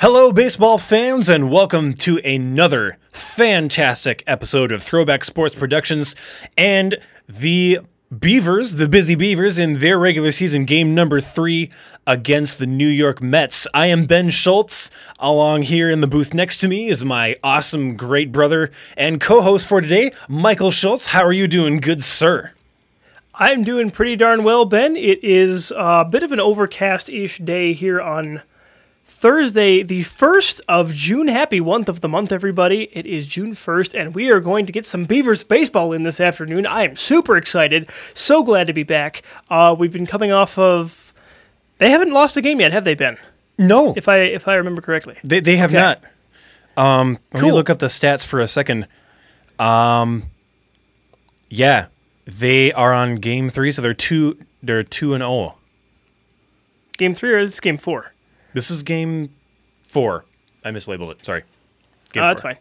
Hello, baseball fans, and welcome to another fantastic episode of Throwback Sports Productions and the Beavers, the Busy Beavers, in their regular season game number three against the New York Mets. I am Ben Schultz. Along here in the booth next to me is my awesome great brother and co host for today, Michael Schultz. How are you doing, good sir? I'm doing pretty darn well, Ben. It is a bit of an overcast ish day here on Thursday, the 1st of June. Happy month of the month, everybody. It is June 1st, and we are going to get some Beavers baseball in this afternoon. I am super excited. So glad to be back. Uh, we've been coming off of. They haven't lost a game yet, have they, Ben? No, If I if I remember correctly. they, they have Okay. not. Um, let me look up the stats for a second. Um, yeah, they are on game three, so they're two. They're two and oh. zero. Game three or is this is game four? This is game four. I mislabeled it. Sorry. Game Uh, that's four. fine.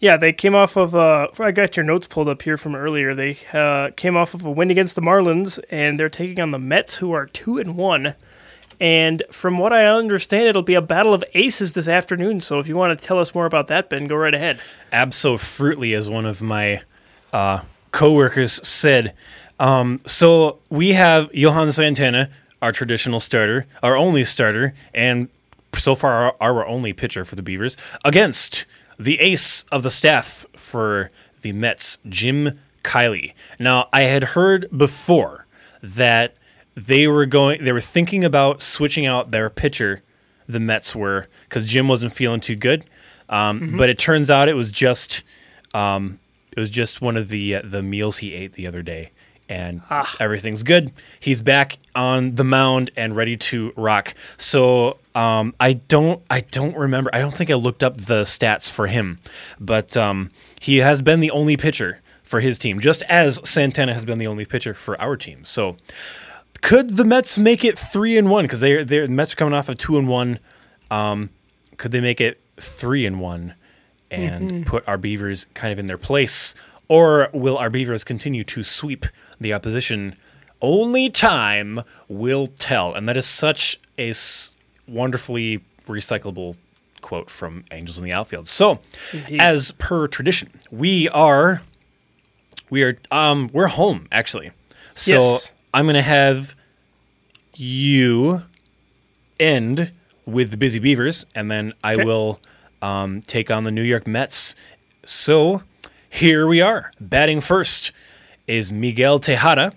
Yeah, they came off of. Uh, I got your notes pulled up here from earlier. They uh, came off of a win against the Marlins, and they're taking on the Mets, who are two and one. And from what I understand, it'll be a battle of aces this afternoon. So if you want to tell us more about that, Ben, go right ahead. Absolutely, as one of my uh, coworkers said. Um, so we have Johan Santana, our traditional starter, our only starter, and so far our, our only pitcher for the Beavers, against the ace of the staff for the Mets, Jim Kiley. Now, I had heard before that they were going, they were thinking about switching out their pitcher. The Mets were because Jim wasn't feeling too good. Um, But it turns out it was just um, it was just one of the uh, the meals he ate the other day, and everything's good. He's back on the mound and ready to rock. So um, I don't I don't remember. I don't think I looked up the stats for him, but um, he has been the only pitcher for his team, just as Santana has been the only pitcher for our team. So could the Mets make it three and one? Because they they're the Mets are coming off of two and one. Um, could they make it three and one and put our Beavers kind of in their place, or will our Beavers continue to sweep the opposition? Only time will tell, and that is such a s- wonderfully recyclable quote from Angels in the Outfield. So, Indeed. as per tradition, we are we are um we're home actually. So Yes. I'm gonna have you end with the Busy Beavers, and then I Okay. will um, take on the New York Mets. So here we are. Batting first is Miguel Tejada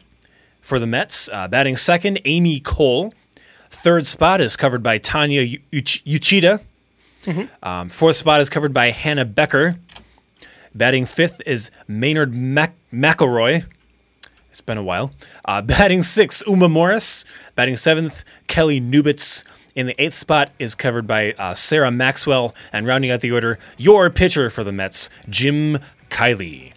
for the Mets. Uh, batting second, Amy Cole. Third spot is covered by Tanya U- Uch- Uchida. Um, fourth spot is covered by Hannah Becker. Batting fifth is Maynard Mac- McElroy. It's been a while. Uh, batting sixth, Uma Morris. Batting seventh, Kelly Nubitz. In the eighth spot is covered by uh, Sarah Maxwell. And rounding out the order, your pitcher for the Mets, Jim Kiley.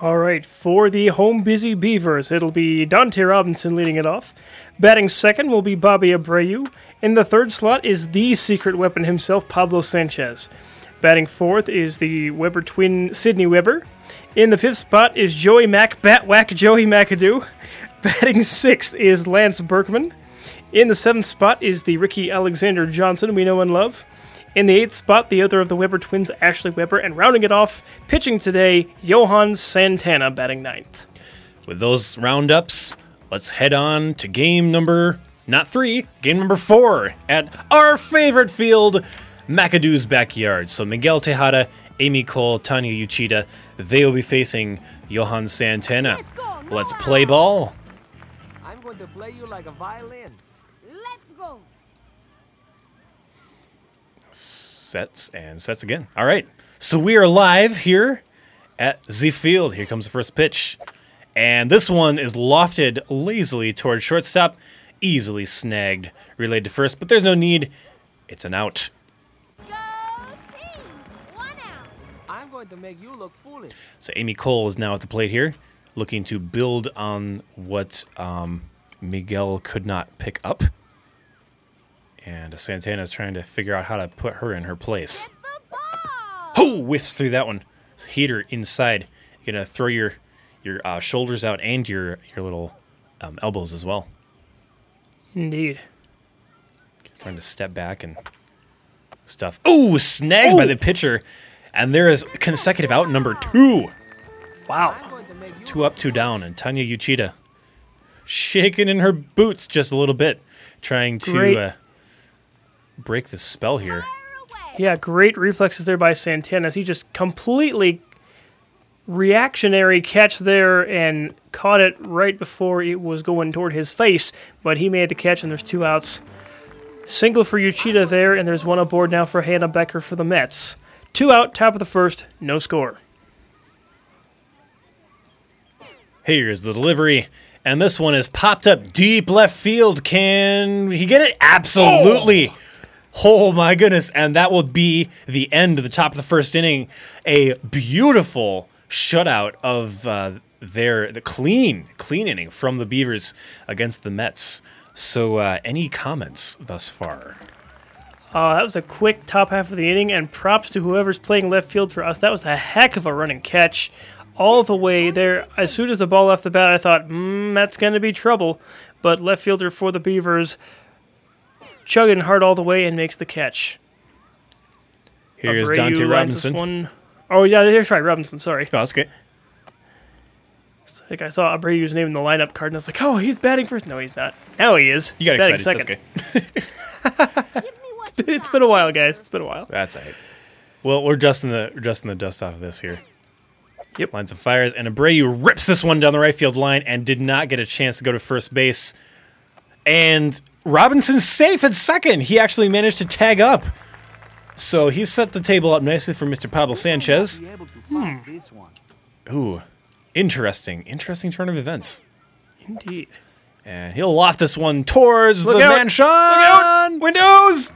All right, for the home busy Beavers, it'll be Dante Robinson leading it off. Batting second will be Bobby Abreu. In the third slot is the secret weapon himself, Pablo Sanchez. Batting fourth is the Webber twin, Sidney Webber. In the fifth spot is Joey Mac, Batwhack Joey McAdoo. Batting sixth is Lance Berkman. In the seventh spot is the Ricky Alexander Johnson we know and love. In the eighth spot, the other of the Webber twins, Ashley Webber, and rounding it off, pitching today, Johan Santana, batting ninth. With those roundups, let's head on to game number, not three, game number four at our favorite field, McAdoo's backyard. So Miguel Tejada, Amy Cole, Tanya Uchida, they will be facing Johan Santana. Let's go, Let's play ball. I'm going to play you like a violin. Let's go. Sets and sets again. All right. So we are live here at Z Field. Here comes the first pitch. And this one is lofted lazily towards shortstop, easily snagged, relayed to first, but there's no need. It's an out. Go team. One out. I'm going to make you look foolish. So Amy Cole is now at the plate here, looking to build on what um, Miguel could not pick up. And Santana is trying to figure out how to put her in her place. The ball. Oh, whiffs through that one. Heater inside. You're gonna throw your your uh, shoulders out and your your little um, elbows as well. Indeed. Trying to step back and stuff. Oh, snagged by Oh. the pitcher. And there is consecutive out number two. Wow. I'm going to make you Two up, two down. And Tanya Uchida shaking in her boots just a little bit, trying to Great. uh, break the spell here. Yeah, great reflexes there by Santana as he just completely reactionary catch there and caught it right before it was going toward his face, but he made the catch and there's two outs. Single for Uchida there, and there's one aboard now for Hannah Becker for the Mets. Two out, top of the first, no score. Here's the delivery. And this one is popped up deep left field. Can he get it? Absolutely. Oh. My goodness. And that will be the end of the top of the first inning. A beautiful shutout of uh, their the clean, clean inning from the Beavers against the Mets. So, uh, any comments thus far? Uh, that was a quick top half of the inning, and props to whoever's playing left field for us. That was a heck of a running catch all the way there. As soon as the ball left the bat, I thought, mm, that's going to be trouble. But left fielder for the Beavers chugging hard all the way and makes the catch. Here's Abreu Dante lines this Robinson. One. Oh, yeah, here's right, Robinson, sorry. Oh, that's good. It's like I saw Abreu's name in the lineup card, and I was like, oh, he's batting first. No, he's not. Now he is. You got batting excited. second. That's good. Give me what you It's been a while, guys. It's been a while. That's it. Well, we're dusting the we're dusting the dust off of this here. Yep. Lines of fires, and Abreu rips this one down the right field line and did not get a chance to go to first base. And Robinson's safe at second. He actually managed to tag up. So he set the table up nicely for Mr. Pablo Sanchez. Be able to find hmm. this one. Ooh, interesting, interesting turn of events. Indeed. And he'll loft this one towards Look the out, mansion. Windows!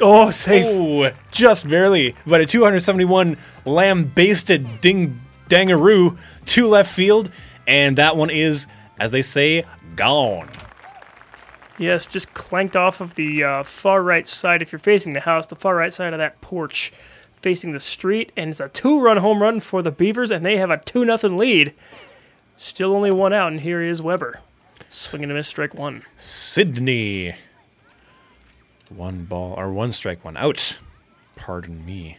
Oh, safe. Oh, just barely. But a 271 lambasted ding dangaroo to left field. And that one is, as they say, gone. Yes, just clanked off of the uh, far right side. If you're facing the house, the far right side of that porch, facing the street, and it's a two-run home run for the Beavers, and they have a two nothing lead. Still only one out, and here is Webber, swinging a miss, strike one. Sidney. One ball, or one strike, one out. Pardon me.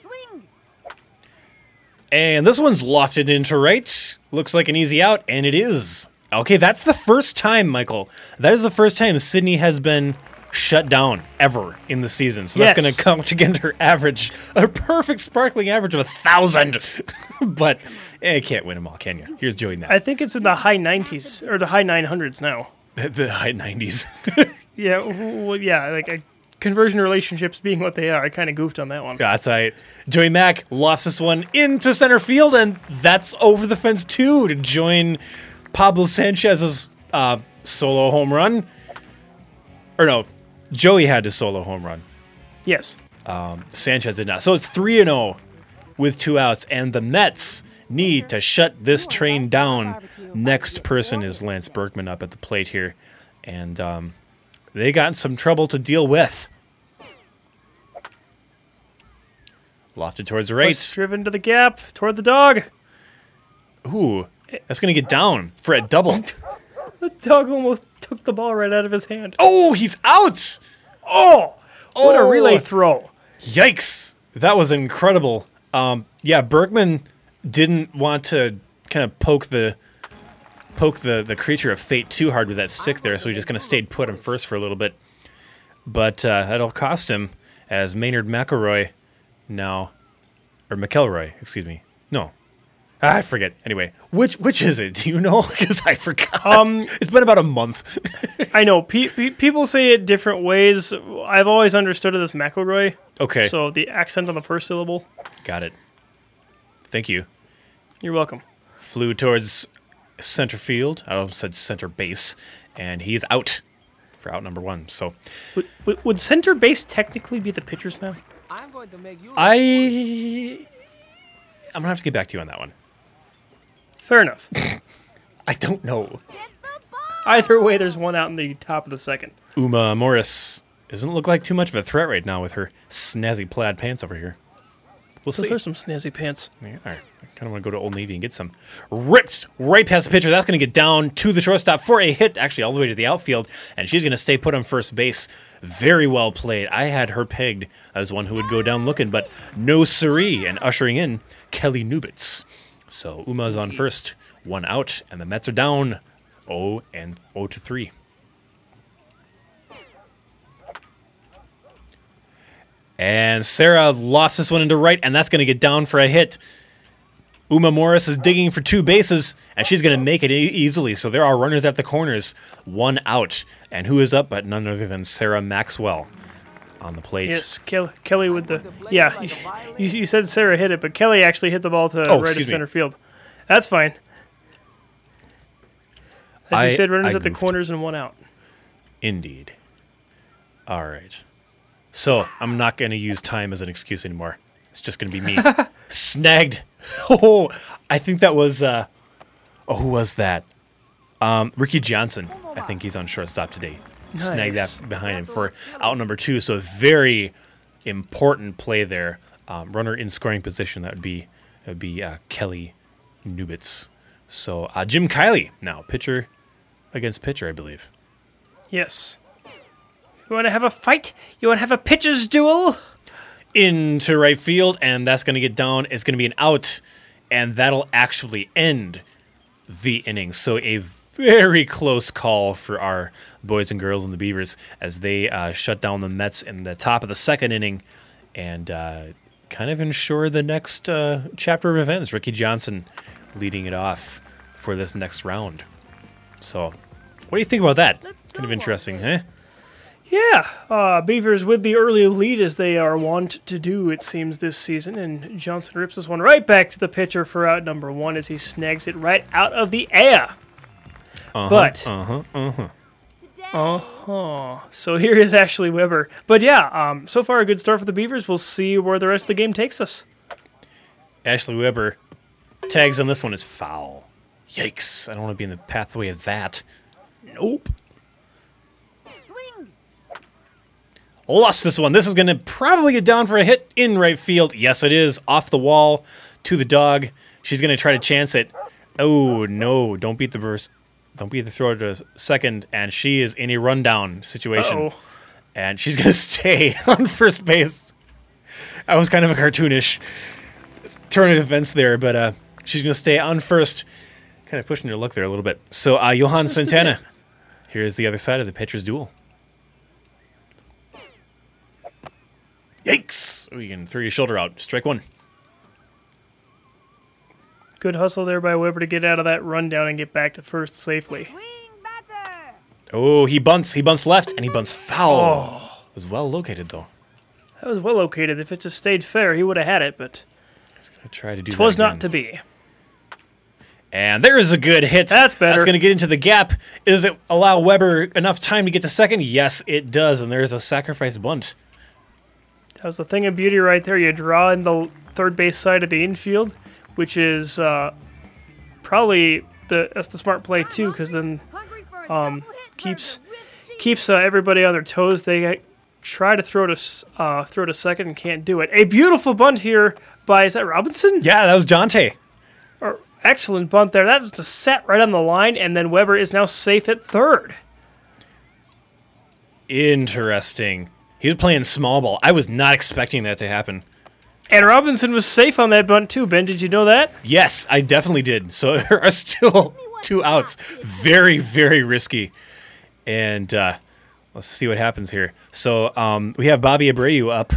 swing. And this one's lofted into right. Looks like an easy out, and it is. Okay, that's the first time, Michael. That is the first time Sidney has been shut down ever in the season. So that's going to count against her average, a perfect sparkling average of a thousand. but eh, can't win them all, can you? Here's Joey now. I think it's in the high 90s or the high 900s now. the high 90s. Yeah, well, yeah, like uh, conversion relationships being what they are. I kind of goofed on that one. That's right. Joey Mack lost this one into center field, and that's over the fence too to join Pablo Sanchez's uh, solo home run. Or no, Joey had his solo home run. Yes. Sanchez did not. So it's 3 and 0 with two outs, and the Mets need to shut this train down. Next person is Lance Berkman up at the plate here, and um, they got some trouble to deal with. Lofted towards the right. Push driven to the gap toward the dog. Ooh, that's gonna get down for a double. The dog almost took the ball right out of his hand. oh, he's out! Oh, what a Oh. relay throw. Yikes! That was incredible. Um, yeah, Berkman didn't want to kind of poke the poke the the creature of fate too hard with that stick there, so he just kind of stayed put him first for a little bit. But uh, that'll cost him as Maynard McElroy now, or McElroy, excuse me. No, I forget. Anyway, which which is it? Do you know? Because I forgot. Um, it's been about a month. I know pe- pe- people say it different ways. I've always understood it as McElroy. okay, So the accent on the first syllable. got it. Thank you. You're welcome. flew towards center field. I almost said center base, and he's out for out number one. So Would, would, would center base technically be the pitcher's mound? I'm going to make you I, I'm gonna have to get back to you on that one. Fair enough. I don't know. Get the ball. Either way, there's one out in the top of the second. Uma Morris doesn't look like too much of a threat right now with her snazzy plaid pants over here. We'll Those see. are some snazzy pants. Yeah, I kind of want to go to Old Navy and get some. Ripped right past the pitcher. That's going to get down to the shortstop for a hit, actually, all the way to the outfield. And she's going to stay put on first base. Very well played. I had her pegged as one who would go down looking, but no siree. And ushering in Kelly Nubitz. So Uma's on first, one out, and the Mets are down 0 and 0 to 3. And Sarah lost this one into right, and that's going to get down for a hit. Uma Morris is digging for two bases, and she's going to make it e- easily. So there are runners at the corners, one out. And who is up but none other than Sarah Maxwell on the plate. Yes, Kel- Kelly with the yeah. You, you said Sarah hit it, but Kelly actually hit the ball to Oh, right of excuse me. center field. That's fine. As I- you said, runners at the corners and one out. Indeed. All right. So I'm not going to use time as an excuse anymore. It's just going to be me. Snagged. Oh, I think that was. Uh, oh, who was that? Um, Ricky Johnson. I think he's on shortstop today. Snagged Nice. that behind him for out number two. So very important play there. Um, runner in scoring position. That would be that would be uh, Kelly Nubitz. So uh, Jim Kiley now pitcher against pitcher, I believe. Yes. You want to have a fight? You want to have a pitcher's duel? into right field, and that's going to get down. It's going to be an out, and that'll actually end the inning. So a very close call for our boys and girls and the Beavers as they uh, shut down the Mets in the top of the second inning, and uh, kind of ensure the next uh, chapter of events. Ricky Johnson leading it off for this next round. So, what do you think about that? Kind of interesting, eh? Yeah, uh, Beavers with the early lead as they are wont to do, it seems, this season. And Johnson rips this one right back to the pitcher for out number one as he snags it right out of the air. But, uh-huh, Uh huh. Uh-huh. So here is Ashley Webber. But yeah, um, so far a good start for the Beavers. We'll see where the rest of the game takes us. Ashley Webber tags on this one is foul. Yikes. I don't want to be in the pathway of that. Nope. Swing. Lost this one. This is going to probably get down for a hit in right field. Yes, it is. Off the wall to the dog. She's going to try to chance it. Oh, no. Don't beat the burst. Don't be the throw to second. And she is in a rundown situation. Oh, And she's going to stay on first base. That was kind of a cartoonish turn of events there, but uh, she's going to stay on first. Kind of pushing her luck there a little bit. So, uh, Johan Santana. Here's the other side of the pitcher's duel. Yikes! Oh, you can throw your shoulder out. Strike one. Good hustle there by Webber to get out of that rundown and get back to first safely. Swing batter. Oh, he bunts. He bunts left, and he bunts foul. Oh. Was well located though. That was well located. If it just stayed fair, he would have had it, but He's going to try to do. twas that not to be. And there is a good hit. That's better. That's going to get into the gap. Does it allow Webber enough time to get to second? Yes, it does. And there's a sacrifice bunt. That was the thing of beauty right there. You draw in the third base side of the infield, which is uh, probably the that's the smart play too, because then a Um, keeps- from the ripped cheek. keeps uh, everybody on their toes. They try to throw to uh, throw to second and can't do it. A beautiful bunt here by is that Robinson? Yeah, that was Jonte. Or, excellent bunt there. That was just set right on the line, and then Webber is now safe at third. Interesting. He was playing small ball. I was not expecting that to happen. And Robinson was safe on that bunt too. Ben, did you know that? Yes, I definitely did. So there are still two outs. Very, very risky. And uh, let's see what happens here. So um, we have Bobby Abreu up,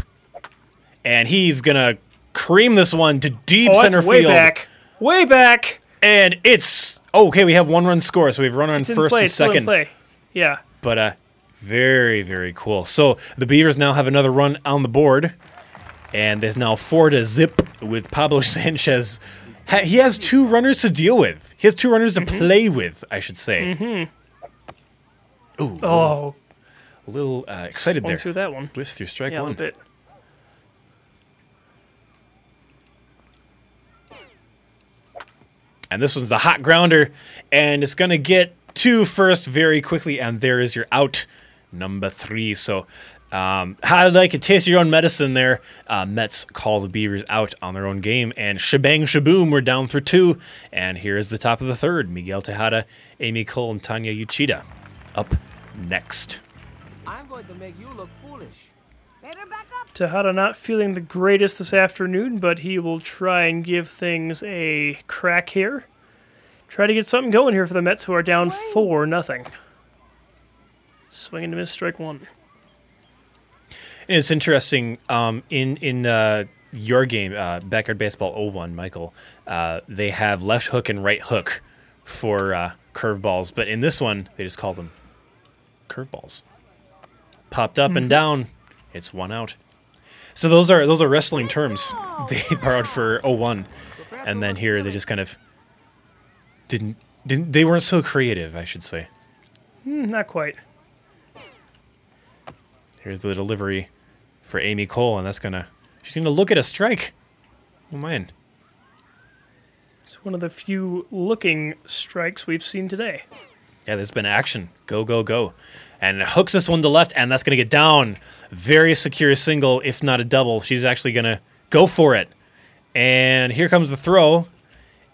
and he's gonna cream this one to deep Oh, center way field. back, way back. And it's oh, okay. We have one run score, so we have run on first play. and It's still in second. play. Yeah. But uh, very, very cool. So the Beavers now have another run on the board, and there's now four to zip with Pablo Sanchez. He has two runners to deal with. He has two runners to Mm-hmm. play with, I should say. Ooh, Oh, a little uh, excited swung there. through that one. Through strike Yeah, one. little bit. And this one's a hot grounder, and it's gonna get to first very quickly. And there is your out number three. So Um, how like a taste of your own medicine there. Uh, Mets call the Beavers out on their own game, and shebang shaboom, we're down for two. And here is the top of the third: Miguel Tejada, Amy Cole, and Tanya Uchida up next. I'm going to make you look foolish. Better back up. Tejada not feeling the greatest this afternoon, but he will try and give things a crack here. Try to get something going here for the Mets, who are down four nothing. Swing and a miss, strike one. And it's interesting. Um, in in uh, your game, uh, Backyard Baseball 01, Michael, uh, they have left hook and right hook for uh, curveballs, but in this one, they just call them curveballs. Popped up and down, it's one out. So those are those are wrestling terms they borrowed for 01, and then here they just kind of didn't didn't they weren't so creative, I should say. Hmm, not quite. Here's the delivery for Amy Cole, and that's gonna she's gonna look at a strike. Oh man. It's one of the few looking strikes we've seen today. Yeah, there's been action. Go, go, go. And hooks this one to left, and that's to get down. Very secure single, if not a double. She's actually to go for it. And here comes the throw,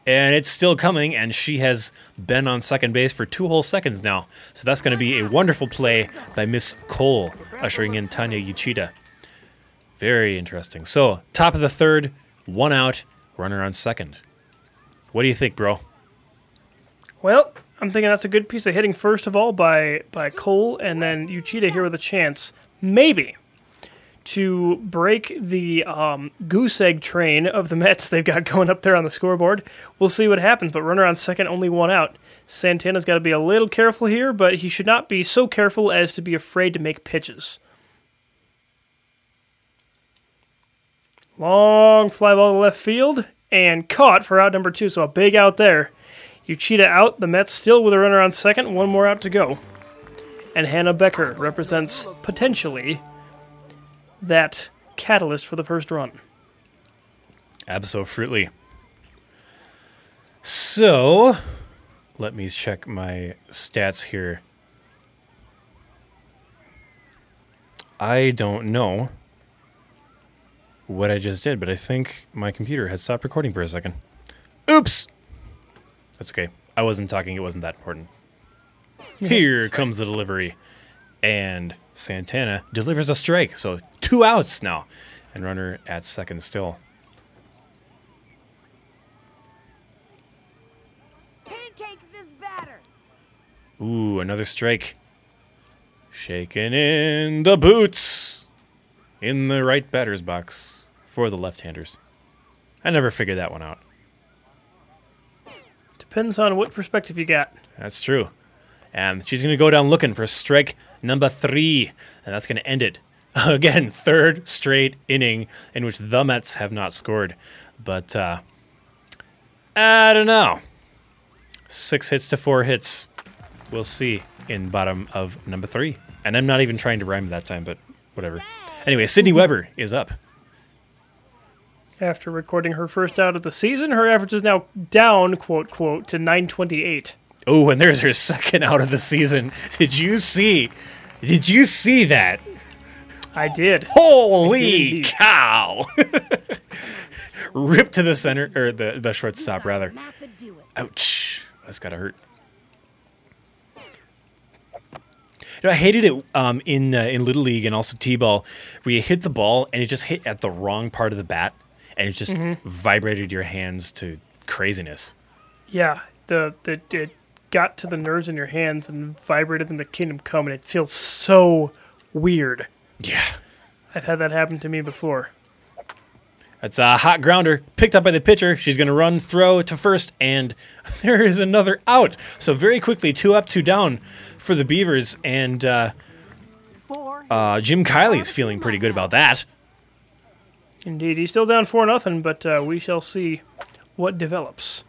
and it's still coming, and she has been on second base for two whole seconds now. So that's going to be a wonderful play by Miss Cole, ushering in Tanya Uchida. Very interesting. So, top of the third, one out, runner on second. What do you think, bro? Well, I'm thinking that's a good piece of hitting first of all by by Cole, and then Uchida here with a chance, maybe, to break the um, goose egg train of the Mets they've got going up there on the scoreboard. We'll see what happens, but runner on second, only one out. Santana's got to be a little careful here, but he should not be so careful as to be afraid to make pitches. Long fly ball to left field and caught for out number two, so a big out there. Uchida out, the Mets still with a runner on second, one more out to go. And Hannah Becker represents potentially that catalyst for the first run. Absolutely. So, let me check my stats here. I don't know what I just did, but I think my computer has stopped recording for a second. Oops! That's okay. I wasn't talking, it wasn't that important. Here comes the delivery. And Santana delivers a strike. So, two outs now. And runner at second still. Pancake this batter. Ooh, another strike. Shaking in the boots in the right batter's box for the left-handers. I never figured that one out. Depends on what perspective you got. That's true. And she's going to go down looking for strike number three, and that's going to end it. Again, third straight inning in which the Mets have not scored. But uh, I don't know. Six hits to four hits. We'll see in bottom of number three. And I'm not even trying to rhyme that time, but whatever. Anyway, Sidney Webber is up. After recording her first out of the season, her average is now down, quote, quote, to 928. Oh, and there's her second out of the season. Did you see? Did you see that? I did. Holy Indeed. cow! Ripped to the center, or the, the shortstop, rather. Not to do it. Ouch. That's gotta hurt. You know, I hated it um, in uh, in Little League and also T-ball, where you hit the ball and it just hit at the wrong part of the bat, and it just vibrated your hands to craziness. Yeah, the, the it got to the nerves in your hands and vibrated them to Kingdom Come, and it feels so weird. Yeah. I've had that happen to me before. That's a hot grounder picked up by the pitcher. She's going to run, throw to first, and there is another out. So very quickly, two up, two down for the Beavers, and uh, uh, Jim Kiley's feeling pretty good about that. Indeed, he's still down four nothing, but uh, we shall see what develops.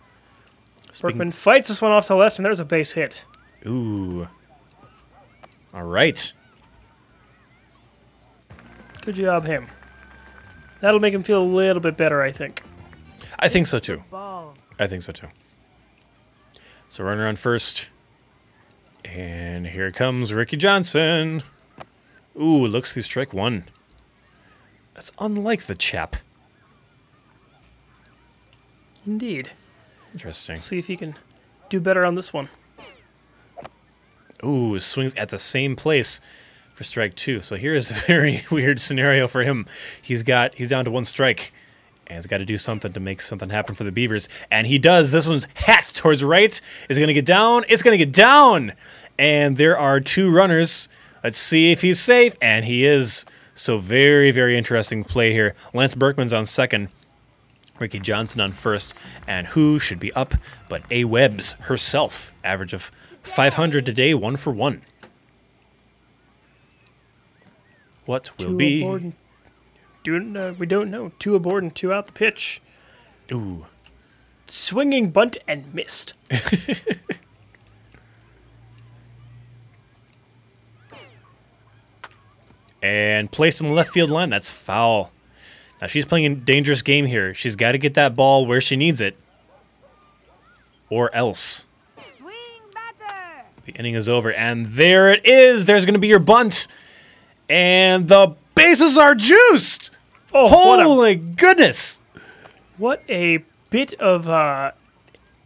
Speaking- Berkman fights this one off to the left, and there's a base hit. Ooh. All right. Good job, him. That'll make him feel a little bit better, I think. I think so too. I think so too. So runner on first. And here comes Ricky Johnson. Ooh, looks through strike one. That's unlike the chap. Indeed. Interesting. See if he can do better on this one. Ooh, swings at the same place for strike two. So here is a very weird scenario for him. He's got he's down to one strike. And he's got to do something to make something happen for the Beavers. And he does. This one's hacked towards right. Is gonna get down? It's gonna get down. And there are two runners. Let's see if he's safe. And he is. So very, very interesting play here. Lance Berkman's on second. Ricky Johnson on first, and who should be up but A Webbs herself? Average of 500 today, one for one. What will Two be? aboard. And, do, uh, we don't know. Two aboard and two out the pitch. Ooh, Swinging bunt and missed. and placed in the left field line. That's foul. Now she's playing a dangerous game here. She's got to get that ball where she needs it, or else Swing batter. the inning is over. And there it is. There's going to be your bunt, and the bases are juiced. Oh, what a, Holy goodness! what a bit of uh,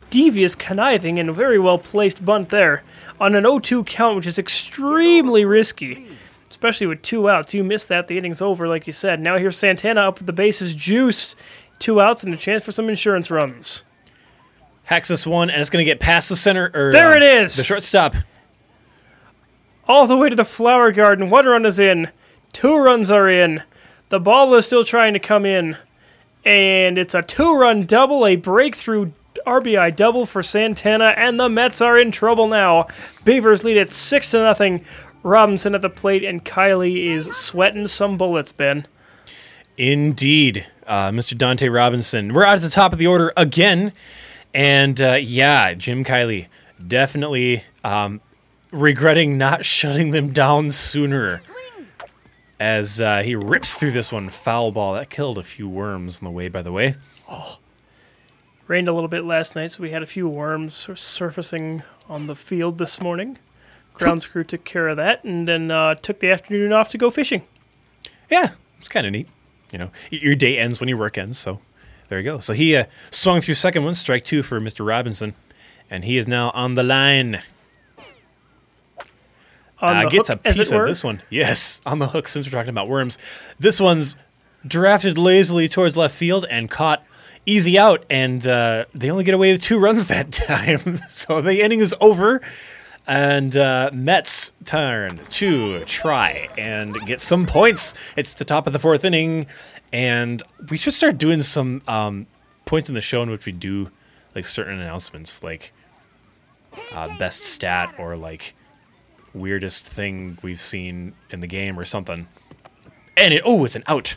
devious conniving and very well placed bunt there on an 0 2 count, which is extremely risky. Especially with two outs. You missed that. The inning's over, like you said. Now here's Santana up with the bases juiced. Two outs and a chance for some insurance runs. Hacks this one, and it's going to get past the center. Or, There uh, it is! The shortstop. All the way to the flower garden. One run is in. Two runs are in. The ball is still trying to come in. And it's a two run double, a breakthrough RBI double for Santana, and the Mets are in trouble now. Beavers lead at six to nothing. Robinson at the plate, and Kiley is sweating some bullets, Ben. Indeed, uh, Mr. Dante Robinson. We're out at the top of the order again, and uh, yeah, Jim Kiley definitely um, regretting not shutting them down sooner. As uh, he rips through this one, foul ball that killed a few worms on the way. By the way, Oh. Rained a little bit last night, so we had a few worms surfacing on the field this morning. Grounds crew took care of that, and then uh, took the afternoon off to go fishing. yeah, it's kind of neat. You know, your day ends when your work ends, so there you go. So he uh, swung through second one, strike two for Mr. Robinson, and he is now on the line. On uh, the gets hook, a piece of this one. Yes, on the hook. Since we're talking about worms, this one's drafted lazily towards left field and caught easy out, and uh, they only get away with two runs that time. so the inning is over, and uh, Mets turn to try and get some points. It's the top of the fourth inning, and we should start doing some um, points in the show in which we do like certain announcements, like uh, best stat or like weirdest thing we've seen in the game or something. And it oh, it's an out.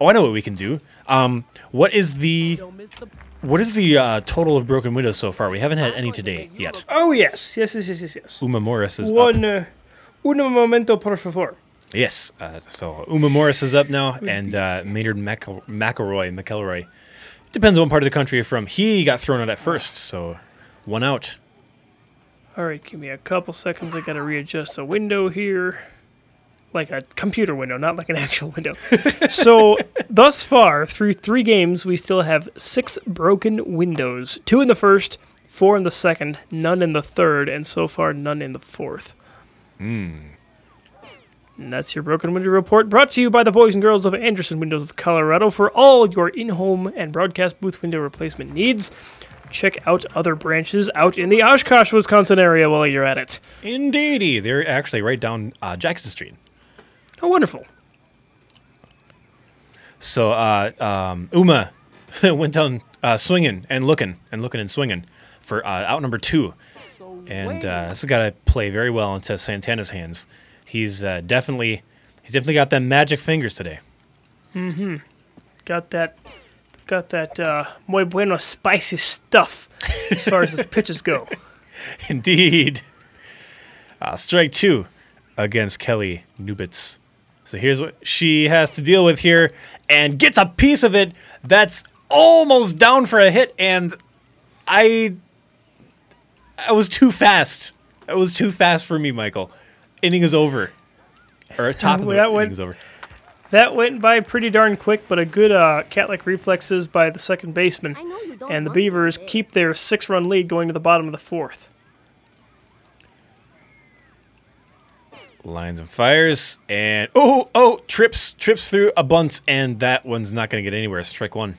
Oh, I know what we can do. Um, what is the Don't miss the what is the uh, total of broken windows so far? We haven't had any today yet. Oh yes, yes, yes, yes, yes, yes. Uma Morris is One, up. uh, uno momento, por favor. Yes, uh, so Uma Morris is up now, and uh, Maynard McEl- McElroy, McElroy. Depends on what part of the country you're from. He got thrown out at first, so one out. All right, give me a couple seconds. I gotta readjust the window here, like a computer window, not like an actual window. so thus far, through three games, we still have six broken windows: two in the first, four in the second, none in the third, and so far none in the fourth. Hmm. And that's your Broken Window Report brought to you by the boys and girls of Andersen Windows of Colorado for all your in home and broadcast booth window replacement needs. Check out other branches out in the Oshkosh, Wisconsin area while you're at it. Indeedy, they're actually right down uh, Jackson Street. Oh, wonderful. So uh, um, Uma went down uh, swinging and looking and looking and swinging for uh, out number two, and uh, this has got to play very well into Santana's hands. He's uh, definitely he's definitely got them magic fingers today. Mm-hmm. Got that, got that uh, muy bueno spicy stuff as far as his pitches go. Indeed. Uh, strike two against Kelly Nubitz. So here's what she has to deal with here and gets a piece of it that's almost down for a hit. And I. I was too fast. That was too fast for me, Michael. Inning is over. or top of the That went- innings over. That went by pretty darn quick, but a good uh, cat-like reflexes by the second baseman, I know you don't and the Beavers play. keep their six-run lead going to the bottom of the fourth. Lines and fires, and oh, oh, trips, trips through a bunt, and that one's not going to get anywhere. Strike one.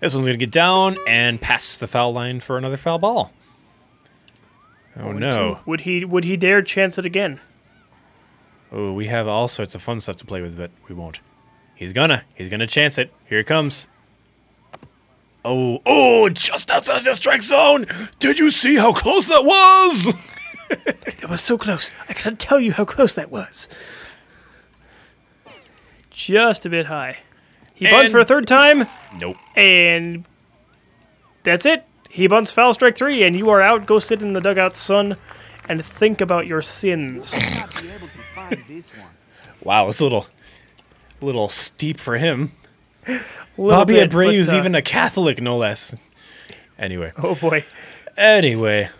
This one's going to get down and pass the foul line for another foul ball. Oh no! Would he? Would he dare chance it again? Oh, we have all sorts of fun stuff to play with, but we won't. He's gonna. He's gonna chance it. Here it comes. Oh, oh, just outside the strike zone. Did you see how close that was? It was so close. I can't tell you how close that was. Just a bit high. He bunts for a third time, nope. and that's it. He bunts foul strike three, and you are out. Go sit in the dugout, son, and think about your sins. Not be able to find this one. Wow, it's a little, a little steep for him. Little Bobby bit, Abreu's but, uh, even a Catholic, no less. Anyway, Oh boy, anyway,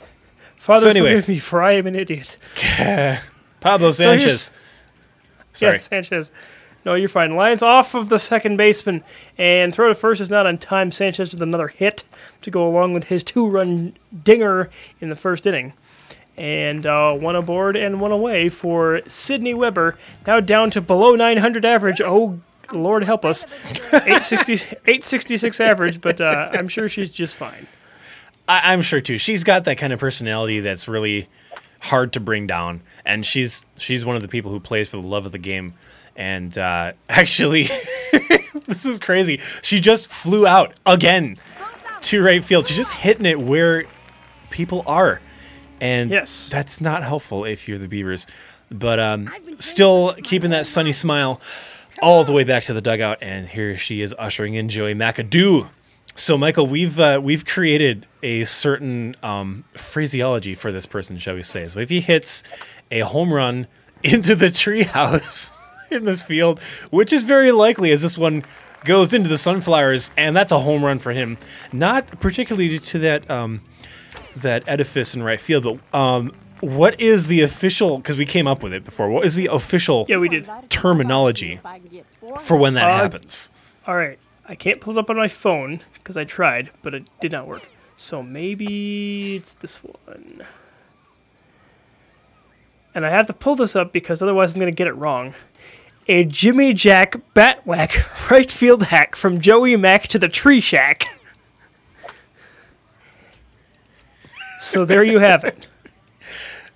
Father, So anyway. forgive me, for I am an idiot. Pablo So Sanchez. Sorry. Yes, Sanchez. No, you're fine. Lions off of the second baseman, and throw to first is not on time. Sanchez with another hit to go along with his two-run dinger in the first inning, and uh, one aboard and one away for Sidney Webber. Now down to below 900 average. Oh, Lord help us, 860, 866 average, but uh, I'm sure she's just fine. I, I'm sure too. She's got that kind of personality that's really hard to bring down, and she's she's one of the people who plays for the love of the game. And uh, actually, this is crazy. She just flew out again to right field. She's just hitting it where people are, and Yes. that's not helpful if you're the Beavers. But um, still keeping that sunny smile all the way back to the dugout, and here she is ushering in Joey McAdoo. So, Michael, we've uh, we've created a certain um, phraseology for this person, shall we say? So, if he hits a home run into the treehouse in this field, which is very likely, as this one goes into the sunflowers, and that's a home run for him. Not particularly to that um, that edifice in right field, but um, what is the official? Because we came up with it before. What is the official Yeah, we did. terminology for when that Uh, happens? All right, I can't pull it up on my phone because I tried, but it did not work. So maybe it's this one. And I have to pull this up because otherwise I'm going to get it wrong. A Jimmy Jack bat whack right field hack from Joey Mack to the tree shack. So there you have it.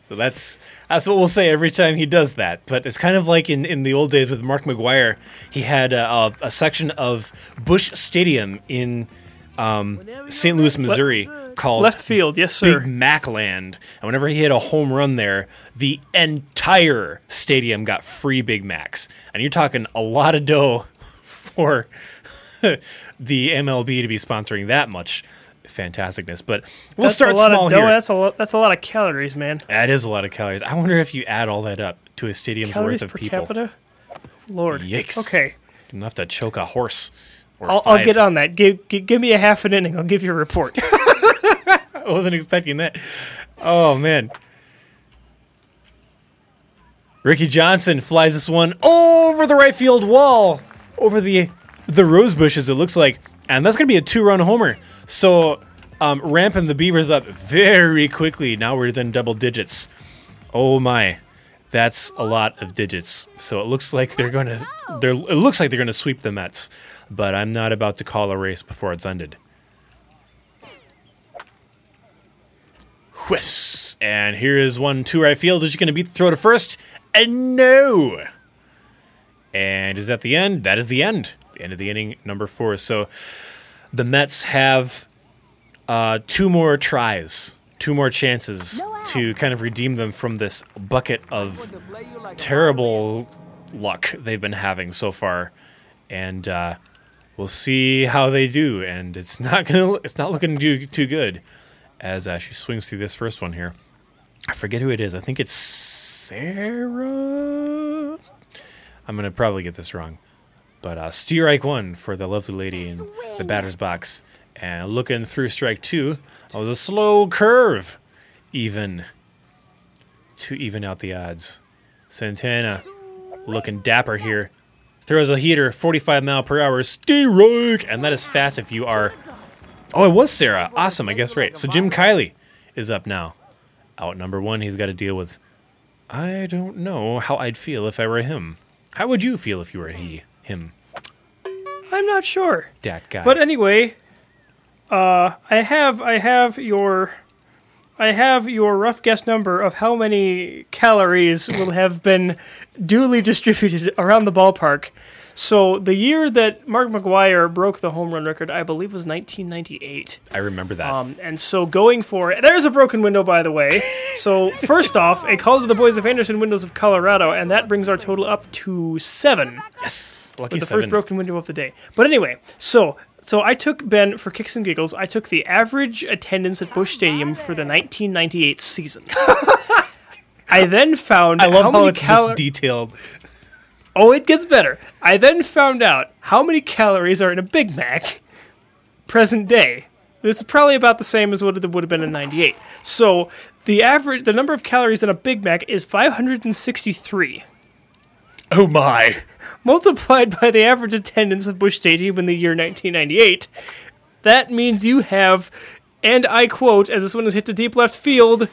So that's that's what we'll say every time he does that. But it's kind of like in, in the old days with Mark McGwire. He had a, a, a section of Busch Stadium in um, St. Louis, Missouri, called Left field, yes sir. Big Mac Land. And whenever he hit a home run there, the entire stadium got free Big Macs. And you're talking a lot of dough for the MLB to be sponsoring that much fantasticness. But we'll That's start a lot small of dough. here. That's a lot. That's a lot of calories, man. That is a lot of calories. I wonder if you add all that up to a stadium's Calories worth of per people. capita. Lord. Yikes. Okay. Enough to choke a horse. I'll, I'll get on that. Give, give, give me a half an inning. I'll give you a report. I wasn't expecting that. Oh man. Ricky Johnson flies this one over the right field wall, over the the rose bushes. It looks like, and that's gonna be a two-run homer. So, um, ramping the Beavers up very quickly. Now we're in double digits. Oh my, that's a lot of digits. So it looks like they're gonna. They're, it looks like they're gonna sweep the Mets, but I'm not about to call a race before it's ended. Whiss. And here is one to right field. Is she going to beat the throw to first? And no. And is that the end? That is the end. The end of the inning, number four. So the Mets have uh, two more tries, two more chances to kind of redeem them from this bucket of To play you like terrible luck they've been having so far. And uh, we'll see how they do. And it's not gonna. It's not looking too too good as uh, she swings through this first one here. I forget who it is. I think it's Sarah. I'm gonna probably get this wrong, but uh, strike one for the lovely lady in the batter's box, and looking through strike two. Oh, it was a slow curve, even to even out the odds. Santana looking dapper here. Throws a heater, 45 mile per hour, steroid, and that is fast if you are. Oh, it was Sarah. Awesome, I guess right. So Jim Kiley is up now. Out number one, he's got to deal with. I don't know how I'd feel if I were him. How would you feel if you were he, him, I'm not sure. that guy? But anyway, uh, I have I have your I have your rough guess number of how many calories will have been duly distributed around the ballpark. So the year that Mark McGwire broke the home run record, I believe, was 1998. I remember that. Um, and so going for it, there's a broken window, by the way. So first off, a call to the boys of Andersen Windows of Colorado, and that brings our total up to seven yes, lucky with the seven. first broken window of the day. But anyway, so so I took Ben for kicks and giggles. I took the average attendance at Busch Stadium for the 1998 season. I then found I love how how, it's this detailed. Oh, it gets better. I then found out how many calories are in a Big Mac present day. It's probably about the same as what it would have been in 98. So, the average the number of calories in a Big Mac is 563. Oh my! multiplied by the average attendance of Busch Stadium in the year 1998, that means you have, and I quote, as this one is hit to deep left field,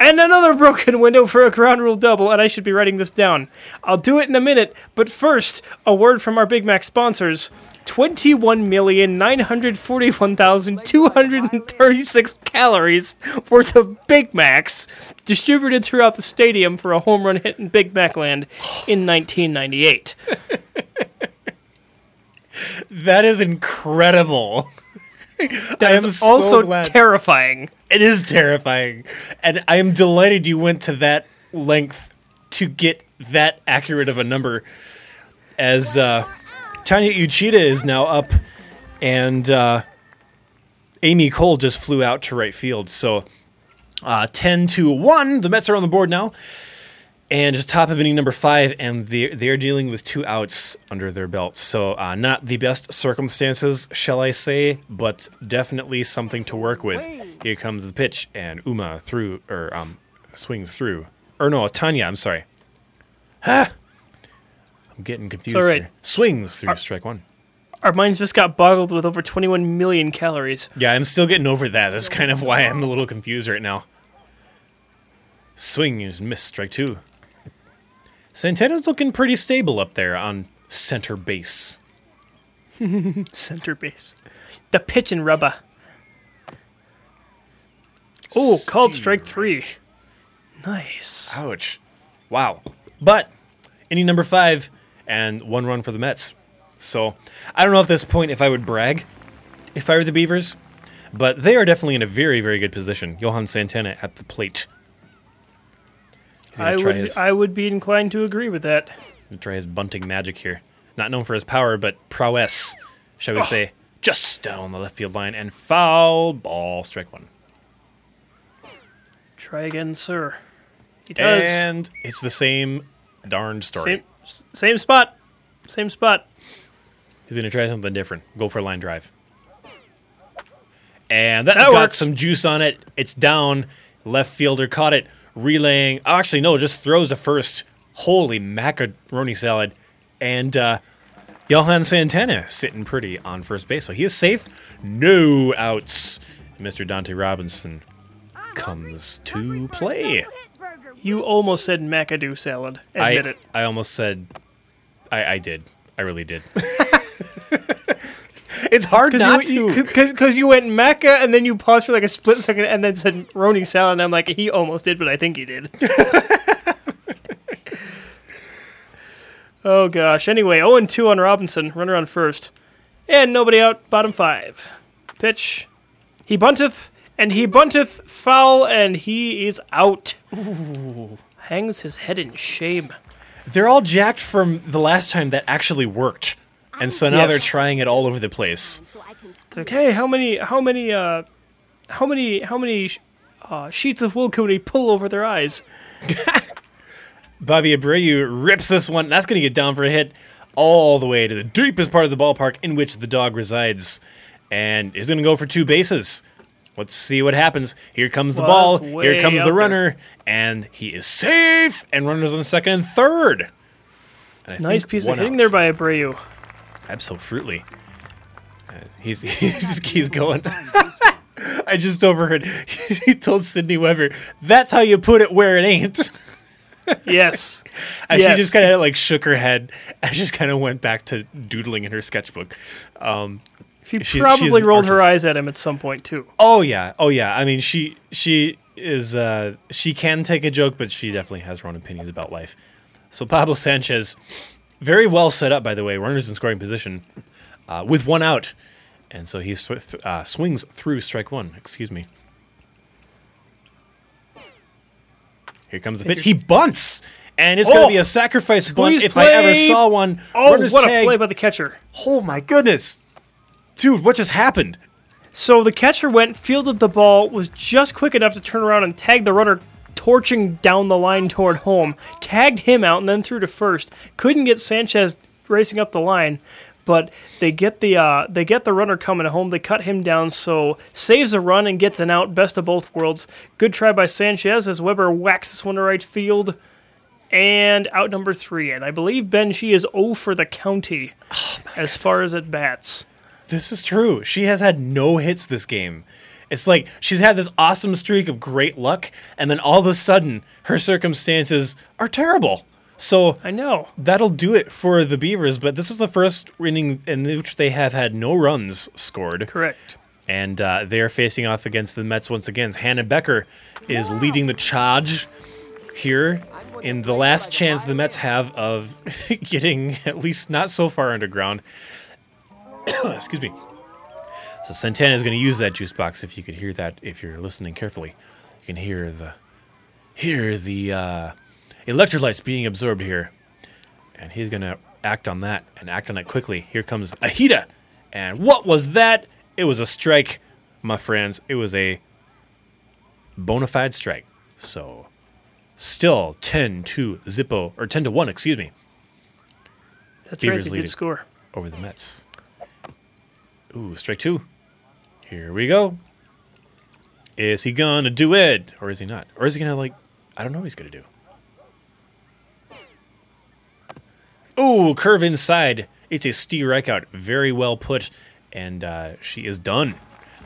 and another broken window for a ground rule double, and I should be writing this down. I'll do it in a minute, but first, a word from our Big Mac sponsors. 21,941,236 calories worth of Big Macs distributed throughout the stadium for a home run hit in Big Mac land in 1998. That is incredible. That is so also glad. terrifying. It is terrifying, and I am delighted you went to that length to get that accurate of a number. As uh, Tanya Uchida is now up, and uh, Amy Cole just flew out to right field. So uh, ten to one, the Mets are on the board now, and just top of inning number five, and they they are dealing with two outs under their belts. So uh, not the best circumstances, shall I say, but definitely something to work with. Here comes the pitch, and Uma through or um swings through, or no, Tanya. I'm sorry. Ah, I'm getting confused. all right. here. Swings through strike one. Our minds just got boggled with over 21 million calories. Yeah, I'm still getting over that. That's kind of why I'm a little confused right now. Swing is missed, strike two. Santana's looking pretty stable up there on center base. Center base. The pitch and rubber. Oh, called strike three. Nice. Ouch. Wow. But inning number five and one run for the Mets. So I don't know at this point if I would brag if I were the Beavers, but they are definitely in a very, very good position. Johan Santana at the plate. He's I would his- I would be inclined to agree with that. Try his bunting magic here. Not known for his power, but prowess, shall we oh. say. Just down the left field line and foul ball, strike one. Try again, sir. He does. And it's the same darn story. Same, same spot. Same spot. He's gonna try something different. Go for a line drive. And that, That got works. some juice on it. It's down. Left fielder caught it, relaying. oh, Actually, no, just throws the first. Holy macaroni salad. And uh, Johan Santana sitting pretty on first base. So he is safe. No outs. Mr. Dante Robinson comes to play. You almost said McAdoo salad. Admit I, it. I almost said, I, I did. I really did. it's hard not you, to. Because you went Mecca and then you paused for like a split second and then said Roni salad. And I'm like, he almost did, but I think he did. oh, gosh. Anyway, 0 2 on Robinson. Runner on first. And nobody out. Bottom five. Pitch. He bunteth. And he bunteth foul. And he is out. Hangs his head in shame. They're all jacked from the last time that actually worked. And so now Yes. they're trying it all over the place. It's like, hey, how many, how many, uh, how many, how many sh- uh, sheets of wool can we pull over their eyes? Bobby Abreu rips this one. That's going to get down for a hit all the way to the deepest part of the ballpark in which the dog resides. And is going to go for two bases. Let's see what happens. Here comes the Well, ball. Here comes the there. runner, and he is safe. And runners on second and third. And Nice piece of hitting out. there by Abreu. Absolutely. Uh, he's, he's he's going. I just overheard. He told Sidney Webber, "That's how you put it where it ain't." Yes. And Yes. she just kind of like shook her head and just kind of went back to doodling in her sketchbook. Um, She She's- probably she's an rolled her eyes at him at some point too. oh yeah, oh yeah. I mean, she she is uh, she can take a joke, but she definitely has her own opinions about life. So Pablo Sanchez, very well set up by the way, runners in scoring position, uh, with one out, and so he sw- uh, swings through strike one. Excuse me. Here comes the pitch. He bunts. And it's going Oh! to be a sacrifice bunt if I ever saw one. Oh, Runners what tag. a play by the catcher. Oh my goodness. Dude, what just happened? So the catcher went, fielded the ball, was just quick enough to turn around and tag the runner torching down the line toward home, tagged him out and then threw to first. Couldn't get Sanchez racing up the line, but they get the uh, they get the runner coming home. They cut him down, so saves a run and gets an out. Best of both worlds. Good try by Sanchez as Webber whacks this one to right field. And out number three, and I believe Ben She is 0 for the county as far as at bats. This is true. She has had no hits this game. It's like she's had this awesome streak of great luck, and then all of a sudden, her circumstances are terrible. So I know. that'll do it for the Beavers, but this is the first inning in which they have had no runs scored. Correct. and uh, they are facing off against the Mets once again. Hannah Becker is leading the charge here in the last chance the Mets have of getting at least not so far underground. Excuse me. So Santana is going to use that juice box. If you could hear that, if you're listening carefully, you can hear the hear the uh, electrolytes being absorbed here, and he's going to act on that and act on it quickly. Here comes Ahita, and what was that? It was a strike, my friends. It was a bona fide strike. So, still 10 to Zippo, or 10 to 1, excuse me, That's Beavers right. Leading. did score. over the Mets. Ooh, strike two. Here we go. Is he gonna do it? Or is he not? Or is he gonna, like, I don't know what he's gonna do. Ooh, curve inside. It's a Steve Reichout. Very well put. And uh, she is done.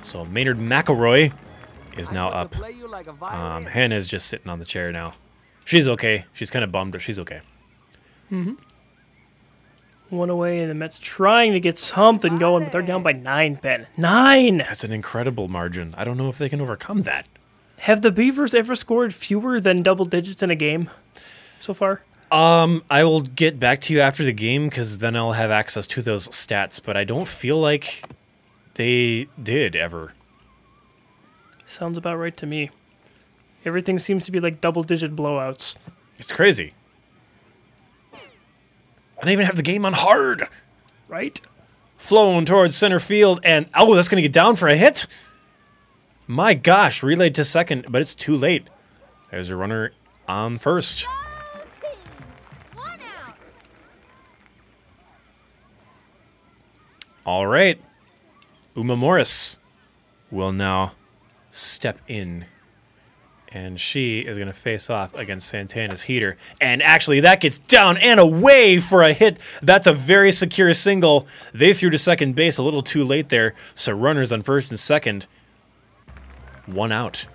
So Maynard McElroy is now up. like Um, violin. Hannah's just sitting on the chair now. She's okay. She's kind of bummed, but she's okay. One away, and the Mets trying to get something going, but they're down by nine, Ben. Nine! That's an incredible margin. I don't know if they can overcome that. Have the Beavers ever scored fewer than double digits in a game so far? Um, I will get back to you after the game because then I'll have access to those stats, but I don't feel like they did ever. Sounds about right to me. Everything seems to be like double digit blowouts. It's crazy. I don't even have the game on hard. Right? Flown towards center field, and oh, that's going to get down for a hit. My gosh, relayed to second, but it's too late. There's a runner on first. All right. Uma Morris will now step in. And she is going to face off against Santana's heater. And actually, that gets down and away for a hit. That's a very secure single. They threw to second base a little too late there. So runners on first and second. One out.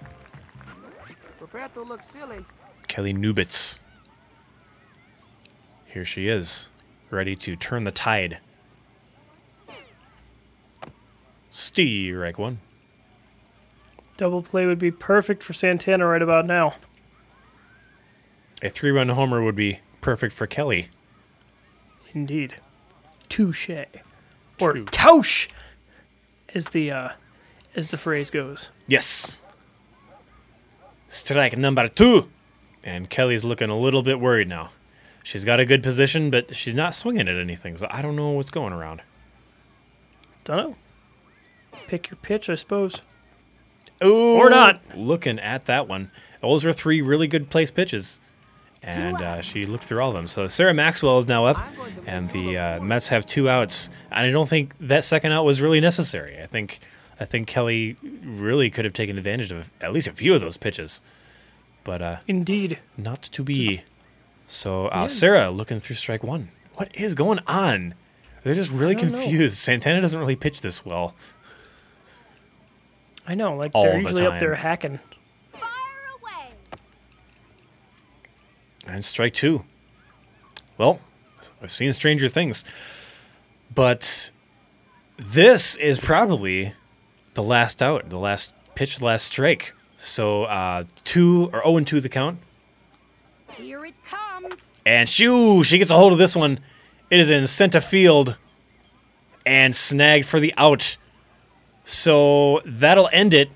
Prepare to look silly. Kelly Nubitz. Here she is, ready to turn the tide. Strike one. Double play would be perfect for Santana right about now. A three run homer would be perfect for Kelly. Indeed. Touche. Or Two. touche, as the uh, as the phrase goes. Yes. Strike number two. And Kelly's looking a little bit worried now. She's got a good position, but she's not swinging at anything, so I don't know what's going around. Dunno. Pick your pitch, I suppose. Ooh, Or not. Looking at that one. Those are three really good place pitches. And uh, she looked through all of them. So Sarah Maxwell is now up, and the uh, Mets have two outs. And I don't think that second out was really necessary. I think I think Kelly really could have taken advantage of at least a few of those pitches, but uh, Indeed. not to be. So uh, Sarah looking through strike one. What is going on? They're just really don't know. confused. Santana doesn't really pitch this well. I know, like All they're the usually up time. there hacking. Fire away. And strike two. Well, I've seen stranger things. But this is probably the last out, the last pitch, the last strike. So uh, two or 0 and 2 the count. Here it comes. And shoo, she gets a hold of this one. It is in center field and snagged for the out. So that'll end it.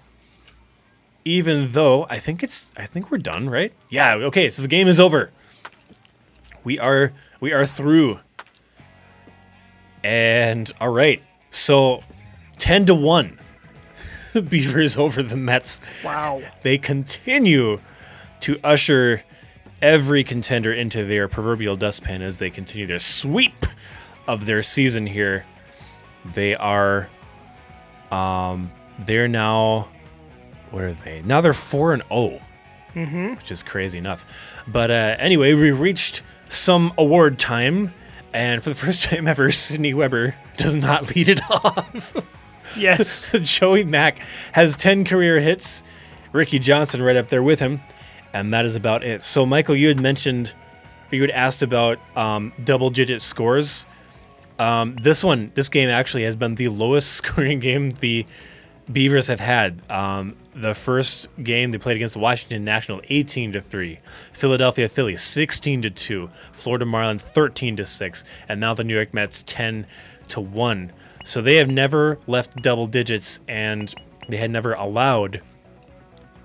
Even though I think it's I think we're done, right? Yeah, okay, so the game is over. We are we are through. And all right. So 10 to 1. Beavers over the Mets Wow. they continue to usher every contender into their proverbial dustpan as they continue their sweep of their season here. They are um they're now what are they? Now they're 4 and 0. Mm-hmm. Which is crazy enough. But uh anyway, we reached some award time and for the first time ever Sidney Webber does not lead it off. Yes. Joey Mack has 10 career hits. Ricky Johnson right up there with him. And that is about it. So, Michael, you had mentioned, or you had asked about um, double digit scores. Um, this one, this game actually has been the lowest scoring game the Beavers have had. Um, the first game they played against the Washington National, 18 to 3. Philadelphia Phillies, 16 to 2. Florida Marlins, 13 to 6. And now the New York Mets, 10 to 1. So they have never left double digits and they had never allowed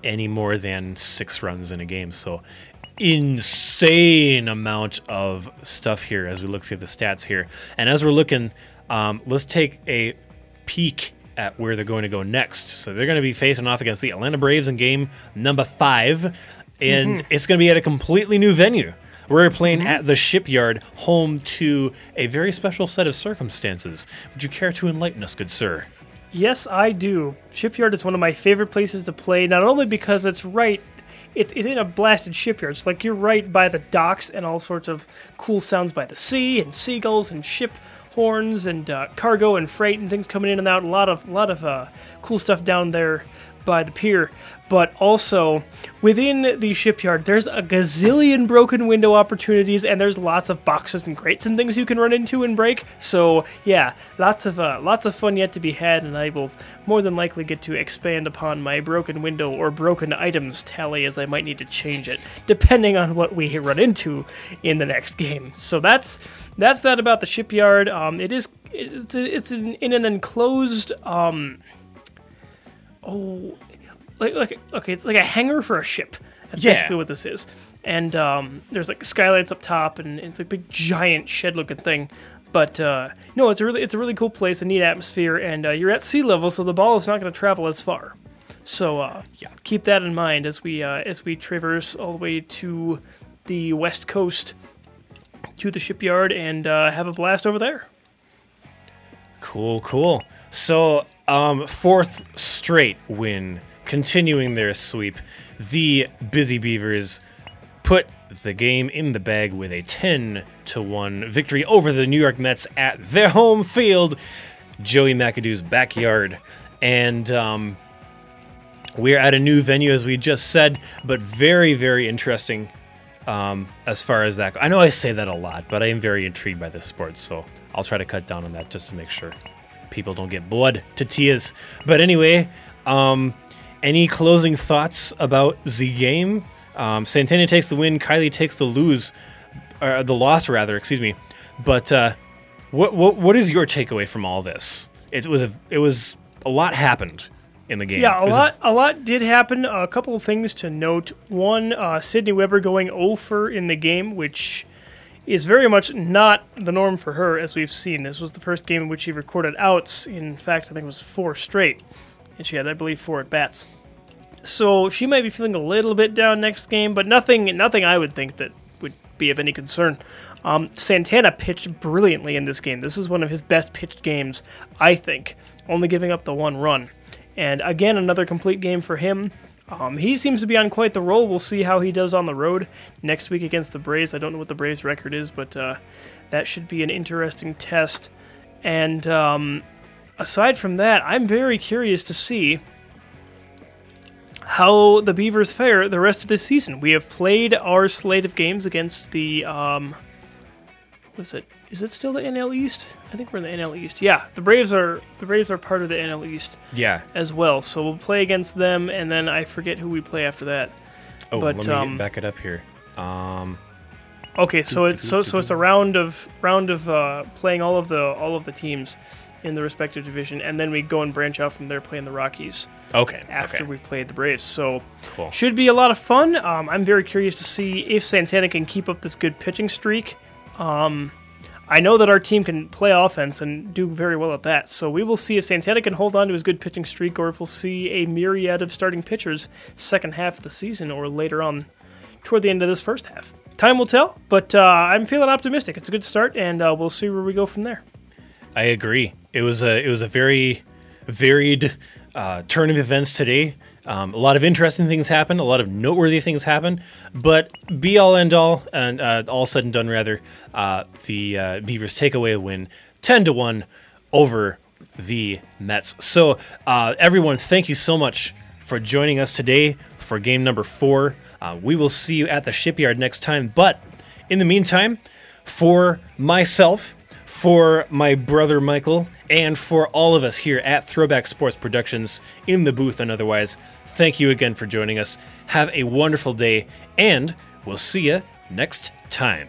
any more than six runs in a game. So insane amount of stuff here as we look through the stats here. And as we're looking, um, let's take a peek at where they're going to go next. So they're going to be facing off against the Atlanta Braves in game number five, and it's going to be at a completely new venue. We're playing at the shipyard, home to a very special set of circumstances. Would you care to enlighten us, good sir? Yes, I do. Shipyard is one of my favorite places to play, not only because it's right, it's, it's in a blasted shipyard. It's like you're right by the docks and all sorts of cool sounds by the sea and seagulls and ship horns and uh, cargo and freight and things coming in and out. A lot of lot of uh, cool stuff down there by the pier. But also within the shipyard, there's a gazillion broken window opportunities, and there's lots of boxes and crates and things you can run into and break. So yeah, lots of uh, lots of fun yet to be had, and I will more than likely get to expand upon my broken window or broken items tally as I might need to change it depending on what we run into in the next game. So that's that's that about the shipyard. Um, it is it's it's in, in an enclosed um oh like like okay it's like a hangar for a ship that's Yeah. basically what this is and um, there's like skylights up top and it's a big giant shed looking thing but uh, no it's a really it's a really cool place a neat atmosphere and uh, you're at sea level so the ball is not going to travel as far so uh, Yeah. keep that in mind as we uh, as we traverse all the way to the west coast to the shipyard and uh, have a blast over there Cool, cool. So, um, fourth straight win, continuing their sweep. The Busy Beavers put the game in the bag with a 10 to 1 victory over the New York Mets at their home field, Joey McAdoo's backyard. And um, we're at a new venue, as we just said, but very, very interesting um, as far as that. I know I say that a lot, but I am very intrigued by this sport, so I'll try to cut down on that just to make sure people don't get bored to tears. But anyway, um, any closing thoughts about the game? Um, Santana takes the win. Kiley takes the lose, or the loss rather. Excuse me. But uh, what what what is your takeaway from all this? It was a it was a lot happened in the game. Yeah, a lot, a lot did happen. A couple of things to note. One, uh, Sidney Webber going over in the game, which is very much not the norm for her, as we've seen. This was the first game in which she recorded outs. In fact, I think it was four straight, and she had, I believe, four at bats. So she might be feeling a little bit down next game, but nothing, nothing I would think that would be of any concern. Um, Santana pitched brilliantly in this game. This is one of his best pitched games, I think, only giving up the one run. And again, another complete game for him. Um, he seems to be on quite the roll. We'll see how he does on the road next week against the Braves. I don't know what the Braves' record is, but uh, that should be an interesting test. And um, aside from that, I'm very curious to see how the Beavers fare the rest of this season. We have played our slate of games against the um, what's it? Is it still the NL East? I think we're in the NL East. Yeah, the Braves are the Braves are part of the NL East Yeah. as well. So we'll play against them, and then I forget who we play after that. Oh, But, let me um, back it up here. Um, Okay, so it's so so it's a round of round of uh, playing all of the all of the teams in the respective division, and then we go and branch out from there playing the Rockies okay. after okay. we've played the Braves. So Cool. should be a lot of fun. Um, I'm very curious to see if Santana can keep up this good pitching streak. Um, I know that our team can play offense and do very well at that. So we will see if Santana can hold on to his good pitching streak, or if we'll see a myriad of starting pitchers second half of the season or later on toward the end of this first half. Time will tell, but uh, I'm feeling optimistic. It's a good start, and uh, we'll see where we go from there. I agree. It was a it was a very varied uh, turn of events today. Um, a lot of interesting things happened. A lot of noteworthy things happened. But be all end all, and uh, all said and done, rather, uh, the uh, Beavers take away a win, ten to one, over the Mets. So uh, everyone, thank you so much for joining us today for game number four. Uh, we will see you at the shipyard next time. But in the meantime, for myself, for my brother Michael, and for all of us here at Throwback Sports Productions in the booth and otherwise, thank you again for joining us. Have a wonderful day, and we'll see you next time.